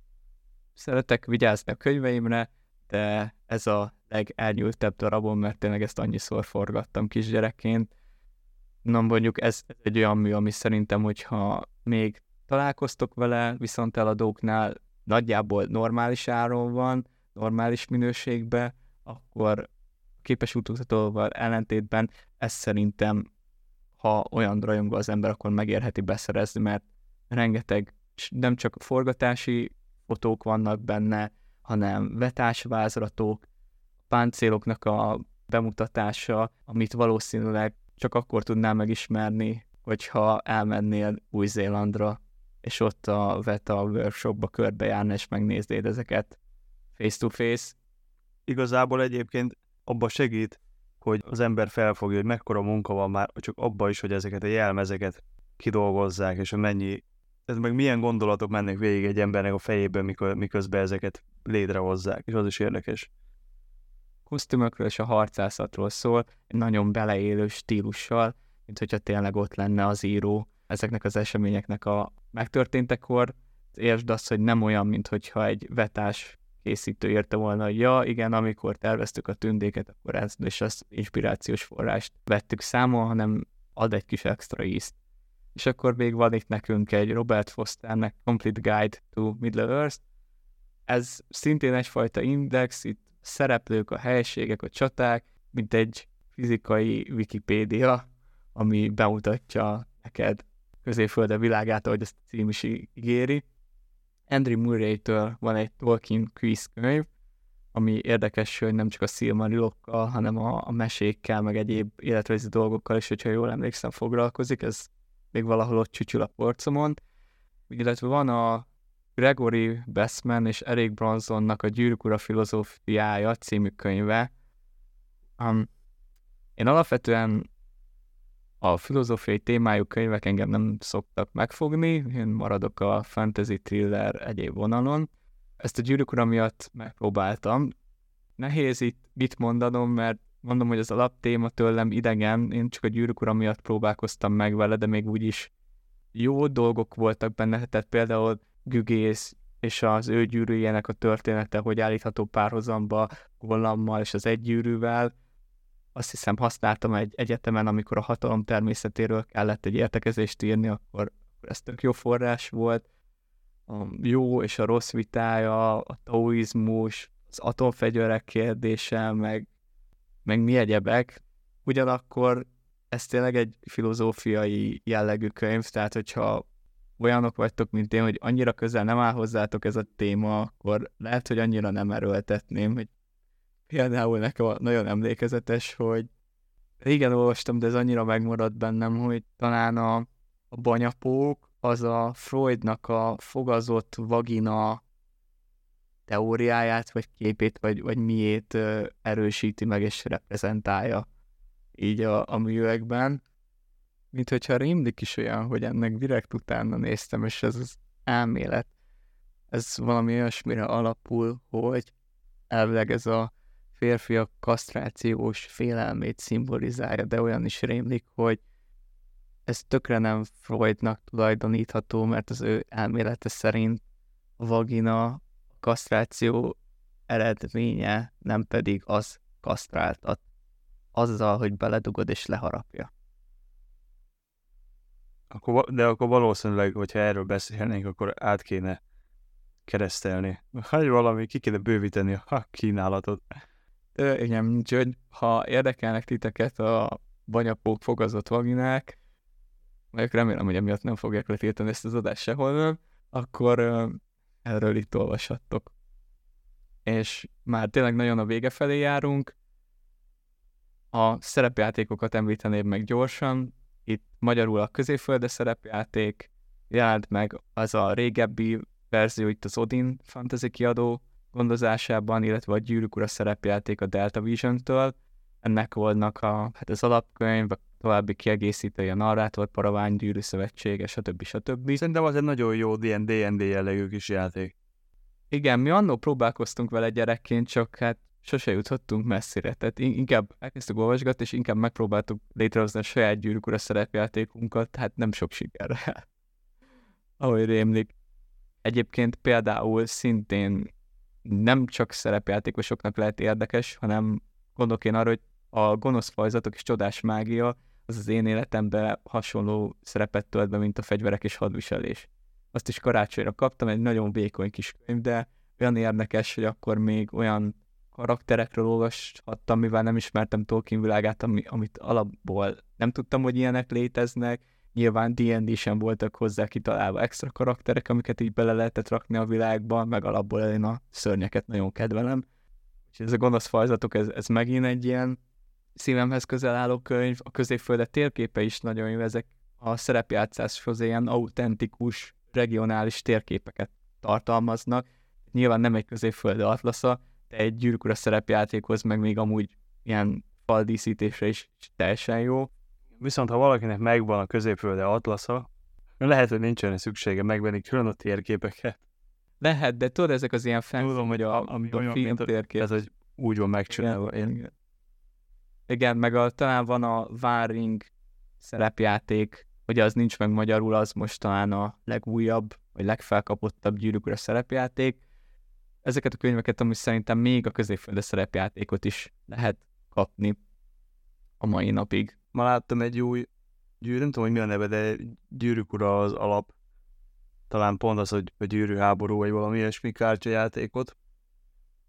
szeretek vigyázni a könyveimre, de ez a legelnyültebb darabom, mert tényleg ezt annyiszor forgattam kisgyerekként. Na mondjuk ez, egy olyan mű, ami szerintem, hogyha még találkoztok vele viszont eladóknál nagyjából normális áron van, normális minőségben, akkor képes útmutatóval ellentétben ez szerintem, ha olyan rajongó az ember, akkor megérheti beszerezni, mert rengeteg, nem csak forgatási fotók vannak benne, hanem vetásvázlatok, páncéloknak a bemutatása, amit valószínűleg csak akkor tudnál megismerni, hogyha elmennél Új-Zélandra, és ott a VETA workshopba körbejárna, és megnéznéd ezeket face-to-face. Igazából egyébként abba segít, hogy az ember felfogja, hogy mekkora munka van már, csak abba is, hogy ezeket a jelmezeket kidolgozzák, és hogy mennyi, ez meg milyen gondolatok mennek végig egy embernek a fejében, mikor, miközben ezeket létrehozzák, és az is érdekes. Kosztümökről és a harcászatról szól, egy nagyon beleélő stílussal, mint hogyha tényleg ott lenne az író ezeknek az eseményeknek a megtörténtekor. Értsd azt, hogy nem olyan, mint hogyha egy vetás készítő érte volna, hogy ja, igen, amikor terveztük a tündéket, akkor ez és az inspirációs forrást vettük számon, hanem ad egy kis extra ízt. És akkor még van itt nekünk egy Robert Fosternek Complete Guide to Middle-earth. Ez szintén egyfajta index, itt szereplők, a helységek, a csaták, mint egy fizikai Wikipédia, ami bemutatja neked középfölde világát, ahogy ezt a cím is ígéri. Andrew Murray-től van egy Tolkien quiz könyv, ami érdekes, hogy nem csak a Silmarilokkal, hanem a, a mesékkel, meg egyéb életrajzi dolgokkal is, hogyha jól emlékszem, foglalkozik, ez még valahol ott csücsül a porcomon. Illetve van a Gregory Bestman és Eric Bronsonnak a Gyűrűk Ura filozófiája című könyve. Um, én alapvetően a filozófiai témájú könyvek engem nem szoktak megfogni, én maradok a fantasy thriller egyéb vonalon. Ezt a gyűrűk miatt megpróbáltam. Nehéz itt mit mondanom, mert mondom, hogy az alaptéma tőlem idegen, én csak a gyűrűk ura miatt próbálkoztam meg vele, de még úgyis jó dolgok voltak benne, tehát például Gügész és az ő gyűrűjének a története, hogy állítható párhozamba Gollammal és az egy gyűrűvel, azt hiszem használtam egy egyetemen, amikor a hatalom természetéről kellett egy értekezést írni, akkor ez tök jó forrás volt. A jó és a rossz vitája, a taoizmus, az atomfegyverek kérdése, meg, meg mi egyebek. Ugyanakkor ez tényleg egy filozófiai jellegű könyv, tehát hogyha olyanok vagytok, mint én, hogy annyira közel nem áll hozzátok ez a téma, akkor lehet, hogy annyira nem erőltetném, hogy például nekem nagyon emlékezetes, hogy régen olvastam, de ez annyira megmaradt bennem, hogy talán a, a banyapók az a Freudnak a fogazott vagina teóriáját, vagy képét, vagy, vagy miét erősíti meg és reprezentálja így a, a művekben. Mint hogyha rémlik is olyan, hogy ennek direkt utána néztem, és ez az elmélet, ez valami olyasmire alapul, hogy elvileg ez a férfiak kasztrációs félelmét szimbolizálja, de olyan is rémlik, hogy ez tökre nem Freudnak tulajdonítható, mert az ő elmélete szerint a vagina kasztráció eredménye, nem pedig az kasztráltat. Azzal, hogy beledugod és leharapja. Akkor, de akkor valószínűleg, hogyha erről beszélnénk, akkor át kéne keresztelni. Vagy valami, ki kéne bővíteni a kínálatot. Ö, igen, úgyhogy ha érdekelnek titeket a banyapók fogazott vaginák, mert remélem, hogy emiatt nem fogják letiltani ezt az adást sehol, akkor ö, erről itt olvashattok. És már tényleg nagyon a vége felé járunk. A szerepjátékokat említeném meg gyorsan. Itt magyarul a középfölde szerepjáték, jelent meg az a régebbi verzió itt az Odin Fantasy kiadó gondozásában, illetve a Gyűrűk Ura szerepjáték a Delta Vision-től. Ennek voltak a, hát az alapkönyv, a további kiegészítői, a narrátor, paravány, gyűrű szövetsége, stb. stb. Szerintem az egy nagyon jó ilyen D&D jellegű kis játék. Igen, mi annó próbálkoztunk vele gyerekként, csak hát sose jutottunk messzire. Tehát inkább elkezdtük olvasgatni, és inkább megpróbáltuk létrehozni a saját gyűrűk ura szerepjátékunkat, hát nem sok sikerrel. Ahogy rémlik. Egyébként például szintén nem csak szerepjátékosoknak lehet érdekes, hanem gondolok én arra, hogy a gonosz fajzatok és csodás mágia az az én életemben hasonló szerepet tölt be, mint a fegyverek és hadviselés. Azt is karácsonyra kaptam, egy nagyon vékony kis könyv, de olyan érdekes, hogy akkor még olyan karakterekről olvashattam, mivel nem ismertem Tolkien világát, ami, amit alapból nem tudtam, hogy ilyenek léteznek. Nyilván D&D sem voltak hozzá kitalálva extra karakterek, amiket így bele lehetett rakni a világba, meg alapból én a szörnyeket nagyon kedvelem. És ez a gonosz fajzatok, ez, ez megint egy ilyen szívemhez közel álló könyv. A középföldet térképe is nagyon jó, ezek a szerepjátszáshoz ilyen autentikus, regionális térképeket tartalmaznak. Nyilván nem egy középföldi atlasza, de egy gyűrűk szerepjátékhoz meg még amúgy ilyen faldíszítésre is teljesen jó. Viszont ha valakinek megvan a középfölde atlasza, lehet, hogy nincsen szüksége megvenni külön a térképeket. Lehet, de tudod, ezek az ilyen fancy, Tudom, hogy a, ami a film térkép. Ez, hogy úgy van megcsinálva. Igen, igen. igen, meg a, talán van a Váring szerepjáték, hogy az nincs meg magyarul, az most talán a legújabb, vagy legfelkapottabb gyűrűk szerepjáték. Ezeket a könyveket, ami szerintem még a középfölde szerepjátékot is lehet kapni a mai napig. Ma láttam egy új gyűrű, nem tudom, hogy mi a neve, de gyűrűk ura az alap. Talán pont az, hogy a gyűrű háború, vagy valami ilyesmi kártyajátékot.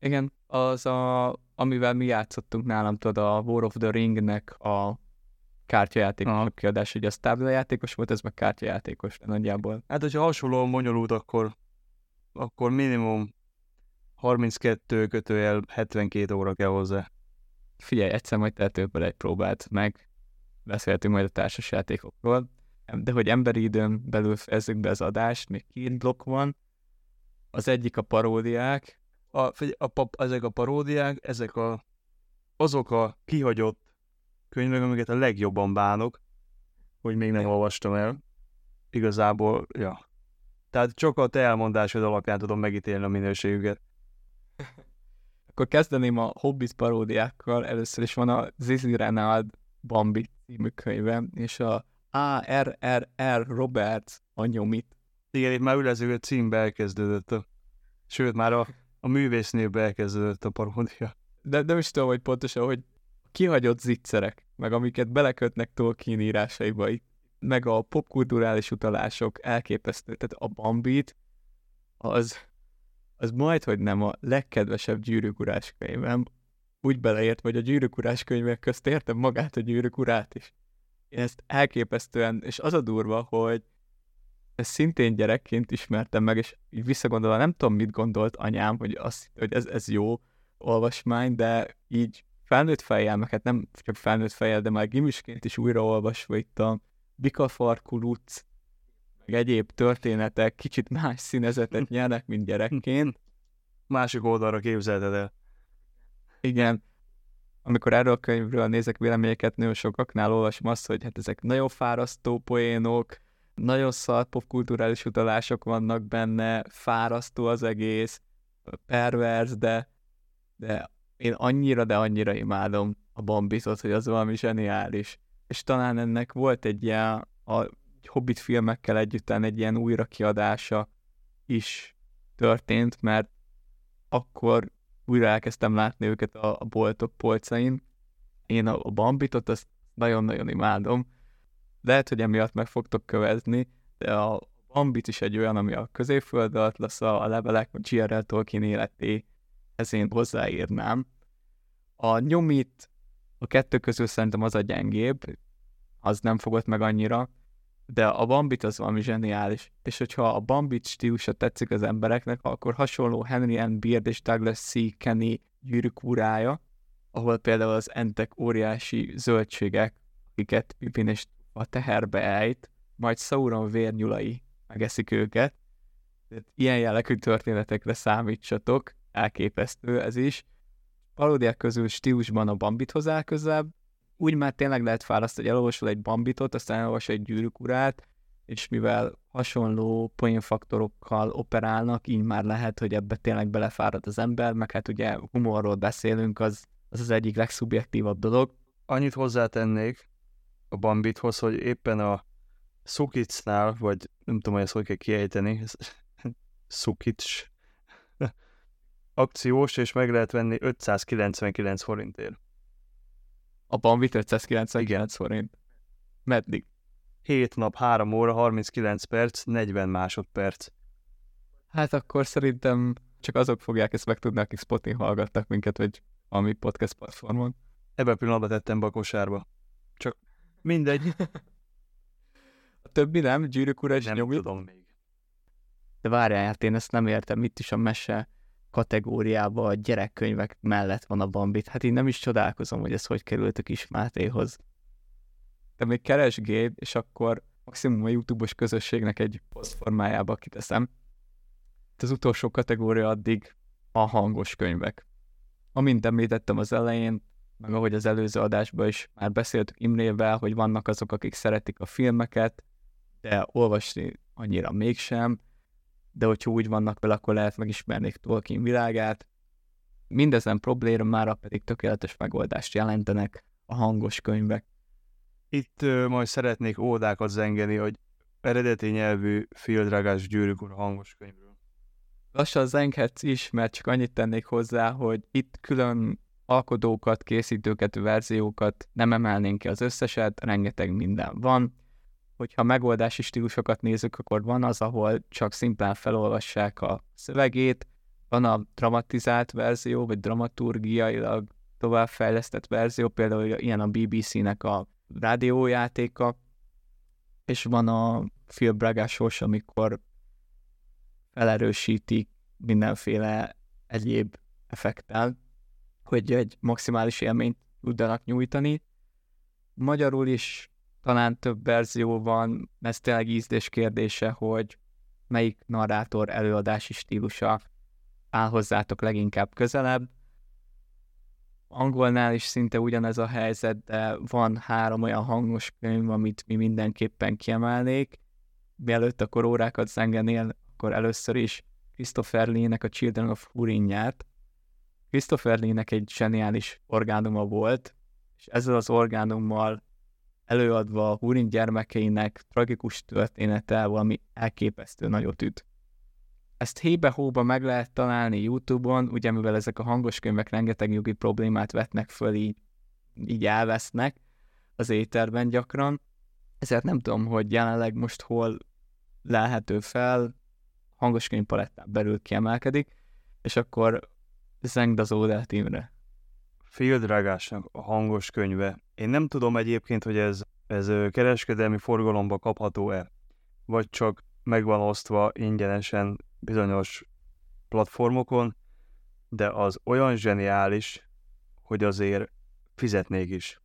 Igen, az a, amivel mi játszottunk nálam, tudod, a War of the Ringnek a kártyajátékos Aha. kiadás, hogy az táblajátékos volt, ez meg kártyajátékos nagyjából. Hát, hogyha hasonlóan bonyolult, akkor, akkor minimum 32 kötőjel 72 óra kell hozzá. Figyelj, egyszer majd tehetőbb egy próbát meg, beszéltünk majd a társasjátékokról, de hogy emberi időn belül fejezzük be az adást, még két blokk van, az egyik a paródiák. A, a pap, ezek a paródiák, ezek a, azok a kihagyott könyvek, amiket a legjobban bánok, hogy még nem olvastam el. Igazából, ja. Tehát csak a te elmondásod alapján tudom megítélni a minőségüket. Akkor kezdeném a Hobbit paródiákkal. Először is van a Zizi Renald Bambi című könyve, és a A.R.R.R. Roberts anyomit. Igen, itt már ülező címbe elkezdődött. A... Sőt, már a, a művésznévbe elkezdődött a paródia. De nem is tudom, hogy pontosan, hogy kihagyott zicserek, meg amiket belekötnek Tolkien írásaiba, meg a popkulturális utalások elképesztő. Tehát a Bambit, az, az majd, hogy nem a legkedvesebb gyűrűkurás könyvem, úgy beleért, hogy a gyűrűkurás könyvek közt értem magát a gyűrűkurát is. Én ezt elképesztően, és az a durva, hogy ezt szintén gyerekként ismertem meg, és így visszagondolva nem tudom, mit gondolt anyám, hogy, az, hogy ez, ez jó olvasmány, de így felnőtt fejjel, meg hát nem csak felnőtt fejjel, de már gimisként is újraolvasva itt a Bikafarkú Luc, meg egyéb történetek kicsit más színezetet nyernek, mint gyerekként. Másik oldalra képzelted el. Igen. Amikor erről a könyvről nézek véleményeket, nagyon sokaknál olvasom azt, hogy hát ezek nagyon fárasztó poénok, nagyon szar popkulturális utalások vannak benne, fárasztó az egész, pervers, de, de én annyira, de annyira imádom a Bambitot, hogy az valami zseniális. És talán ennek volt egy ilyen, a Hobbit filmekkel együtt egy ilyen újrakiadása is történt, mert akkor újra elkezdtem látni őket a, a boltok polcain. Én a, a Bambitot azt nagyon-nagyon imádom. Lehet, hogy emiatt meg fogtok követni, de a Bambit is egy olyan, ami a középföld atlasz, a levelek, a G.R.L. Tolkien életé, ez én hozzáírnám. A nyomit a kettő közül szerintem az a gyengébb, az nem fogott meg annyira, de a Bambit az valami zseniális. És hogyha a Bambit stílusa tetszik az embereknek, akkor hasonló Henry N. Beard és Douglas C. Kenny gyűrűk urája, ahol például az entek óriási zöldségek, akiket Pippin és a teherbe ejt, majd Sauron vérnyulai megeszik őket. Ilyen jellegű történetekre számítsatok, elképesztő ez is. Paródiák közül stílusban a Bambithoz áll közelebb, úgy már tényleg lehet fáraszt, hogy elolvasol egy Bambitot, aztán elolvasol egy gyűrűk urát, és mivel hasonló poénfaktorokkal operálnak, így már lehet, hogy ebbe tényleg belefárad az ember, meg hát ugye humorról beszélünk, az az, az egyik legszubjektívabb dolog. Annyit hozzátennék a Bambithoz, hogy éppen a Szukicnál, vagy nem tudom, hogy ezt hogy kell kiejteni, Szukic akciós, és meg lehet venni 599 forintért. A Bambit 599 forint. Meddig? 7 nap, 3 óra, 39 perc, 40 másodperc. Hát akkor szerintem csak azok fogják ezt megtudni, akik Spotin hallgattak minket, vagy ami podcast platformon. Ebben a pillanatban tettem be a kosárba. Csak mindegy. a többi nem? Gyűrűk ura és Nem nyomjuk? tudom még. De várjál, hát én ezt nem értem. Itt is a mese kategóriában a gyerekkönyvek mellett van a Bambit. Hát én nem is csodálkozom, hogy ez hogy került a kis Mátéhoz. De még keresgéd, és akkor maximum a YouTube-os közösségnek egy poszt formájába kiteszem. Itt az utolsó kategória addig a hangos könyvek. Amint említettem az elején, meg ahogy az előző adásban is már beszéltük Imrével, hogy vannak azok, akik szeretik a filmeket, de olvasni annyira mégsem, de hogyha úgy vannak vele, akkor lehet megismerni Tolkien világát. Mindezen problémára pedig tökéletes megoldást jelentenek a hangos könyvek. Itt ö, majd szeretnék ódákat zengeni, hogy eredeti nyelvű fildrágás gyűrűk ura hangos könyvről. Lassan zenghetsz is, mert csak annyit tennék hozzá, hogy itt külön alkodókat, készítőket, verziókat nem emelnénk ki az összeset, rengeteg minden van. Hogyha megoldási stílusokat nézzük, akkor van az, ahol csak szimplán felolvassák a szövegét, van a dramatizált verzió, vagy dramaturgiailag továbbfejlesztett verzió, például ilyen a BBC-nek a rádiójátéka, és van a Phil Bragasos, amikor felerősítik mindenféle egyéb effektel, hogy egy maximális élményt tudjanak nyújtani. Magyarul is talán több verzió van, ez tényleg ízlés kérdése, hogy melyik narrátor előadási stílusa áll hozzátok leginkább közelebb. Angolnál is szinte ugyanez a helyzet, de van három olyan hangos könyv, amit mi mindenképpen kiemelnék. Mielőtt akkor órákat zengenél, akkor először is Christopher Lee-nek a Children of Hurin-ját. Christopher Lee-nek egy zseniális orgánuma volt, és ezzel az orgánummal előadva a Hurin gyermekeinek tragikus története valami elképesztő nagyot üt. Ezt hébe-hóba meg lehet találni YouTube-on, ugye mivel ezek a hangos könyvek rengeteg jogi problémát vetnek föl, így, így elvesznek az éterben gyakran. Ezért nem tudom, hogy jelenleg most hol lelhető fel, hangos könyvpalettán belül kiemelkedik, és akkor zengd az Ódát Imre. Fildrágásnak a hangos könyve. Én nem tudom egyébként, hogy ez, ez kereskedelmi forgalomba kapható-e, vagy csak megvan osztva ingyenesen bizonyos platformokon, de az olyan zseniális, hogy azért fizetnék is.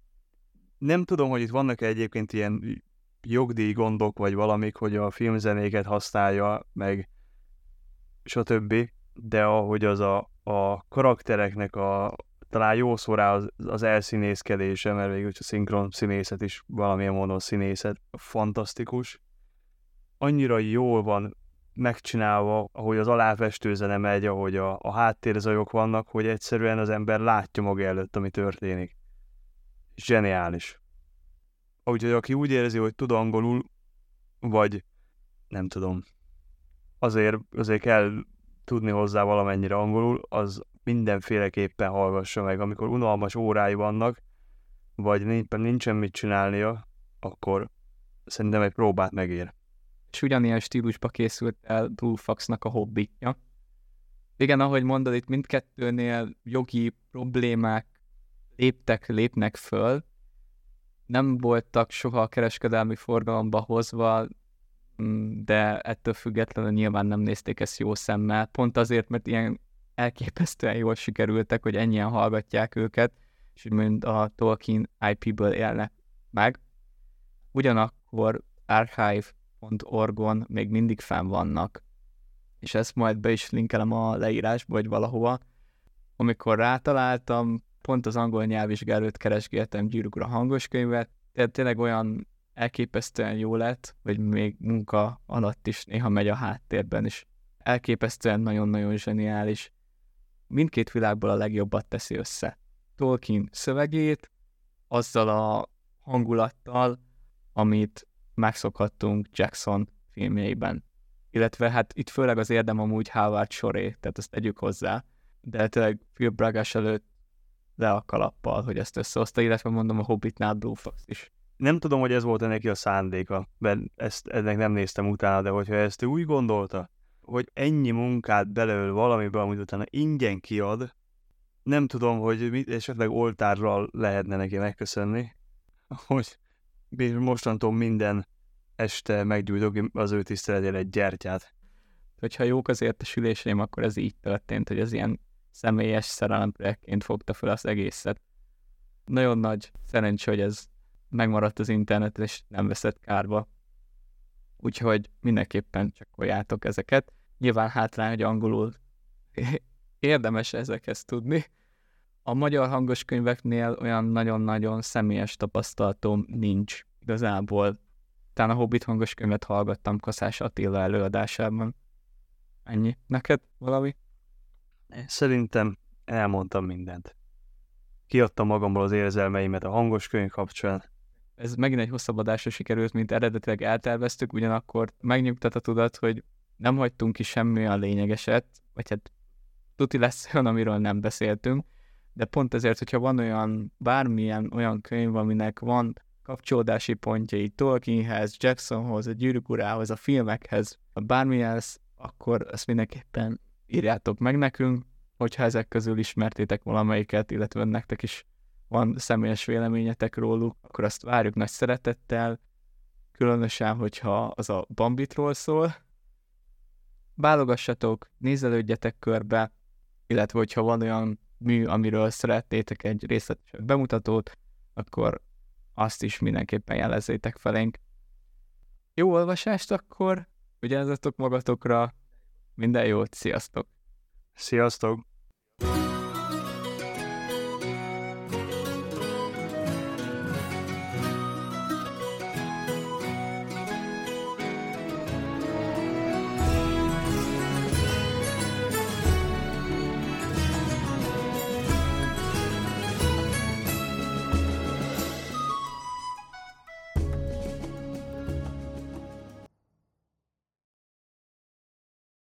Nem tudom, hogy itt vannak -e egyébként ilyen jogdíj gondok, vagy valamik, hogy a filmzenéket használja, meg stb. De ahogy az a, a karaktereknek a talán jó szó rá az, az elszínészkedése, mert végül a szinkron színészet is valamilyen módon színészet, fantasztikus. Annyira jól van megcsinálva, ahogy az aláfestő zene megy, ahogy a, a háttérzajok vannak, hogy egyszerűen az ember látja maga előtt, ami történik. Zseniális. Úgyhogy aki úgy érzi, hogy tud angolul, vagy nem tudom, azért, azért kell tudni hozzá valamennyire angolul, az mindenféleképpen hallgassa meg. Amikor unalmas órái vannak, vagy éppen nincsen mit csinálnia, akkor szerintem egy próbát megér. És ugyanilyen stílusba készült el Bluefoxnak a hobbitja. Igen, ahogy mondod, itt mindkettőnél jogi problémák léptek, lépnek föl, nem voltak soha a kereskedelmi forgalomba hozva, mm, de ettől függetlenül nyilván nem nézték ezt jó szemmel, pont azért, mert ilyen elképesztően jól sikerültek, hogy ennyien hallgatják őket, és úgymond a Tolkien IP-ből élnek meg. Ugyanakkor archive.org-on még mindig fenn vannak, és ezt majd be is linkelem a leírásba, vagy valahova. Amikor rátaláltam, pont az angol nyelvvizsga előtt keresgéltem gyűrűkra hangos könyvet, tehát tényleg olyan elképesztően jó lett, vagy még munka alatt is néha megy a háttérben, és elképesztően nagyon-nagyon zseniális. Mindkét világból a legjobbat teszi össze. Tolkien szövegét, azzal a hangulattal, amit megszokhattunk Jackson filmjeiben. Illetve hát itt főleg az érdem amúgy Howard soré, tehát ezt tegyük hozzá, de tényleg Phil Bragas előtt le a kalappal, hogy ezt összehozta, illetve mondom a Hobbitnál Blue Fox is. Nem tudom, hogy ez volt neki a szándéka, mert ezt, ennek nem néztem utána, de hogyha ezt ő úgy gondolta, hogy ennyi munkát belőle valamibe, amit utána ingyen kiad, nem tudom, hogy mit, esetleg oltárral lehetne neki megköszönni, hogy mostantól minden este meggyújtok az ő tiszteletére egy gyertyát. Hogyha jók az értesüléseim, akkor ez így történt, hogy az ilyen személyes szerelemprojektként fogta fel az egészet. Nagyon nagy szerencsé, hogy ez megmaradt az interneten, és nem veszett kárba. Úgyhogy mindenképpen csekkoljátok ezeket. Nyilván hátrány, hogy angolul érdemes ezekhez tudni. A magyar hangos könyveknél olyan nagyon-nagyon személyes tapasztalatom nincs igazából. Talán a Hobbit hangos könyvet hallgattam Kaszás Attila előadásában. Ennyi. Neked valami? Szerintem elmondtam mindent. Kiadtam magamból az érzelmeimet a hangos könyv kapcsán. Ez megint egy hosszabb adásra sikerült, mint eredetileg elterveztük, ugyanakkor megnyugtat a tudat, hogy nem hagytunk ki semmi olyan lényegeset, vagy hát tuti lesz olyan, amiről nem beszéltünk, de pont ezért, hogyha van olyan, bármilyen olyan könyv, aminek van kapcsolódási pontjai Tolkienhez, Jacksonhoz, a gyűrűk urához, a filmekhez, bármihez, akkor ezt mindenképpen írjátok meg nekünk, hogyha ezek közül ismertétek valamelyiket, illetve nektek is van személyes véleményetek róluk, akkor azt várjuk nagy szeretettel, különösen, hogyha az a Bambitról szól. Válogassatok, nézelődjetek körbe, illetve hogyha van olyan mű, amiről szeretnétek egy részletes bemutatót, akkor azt is mindenképpen jelezzétek felénk. Jó olvasást akkor, vigyázzatok magatokra, minden jót, sziasztok! Sziasztok!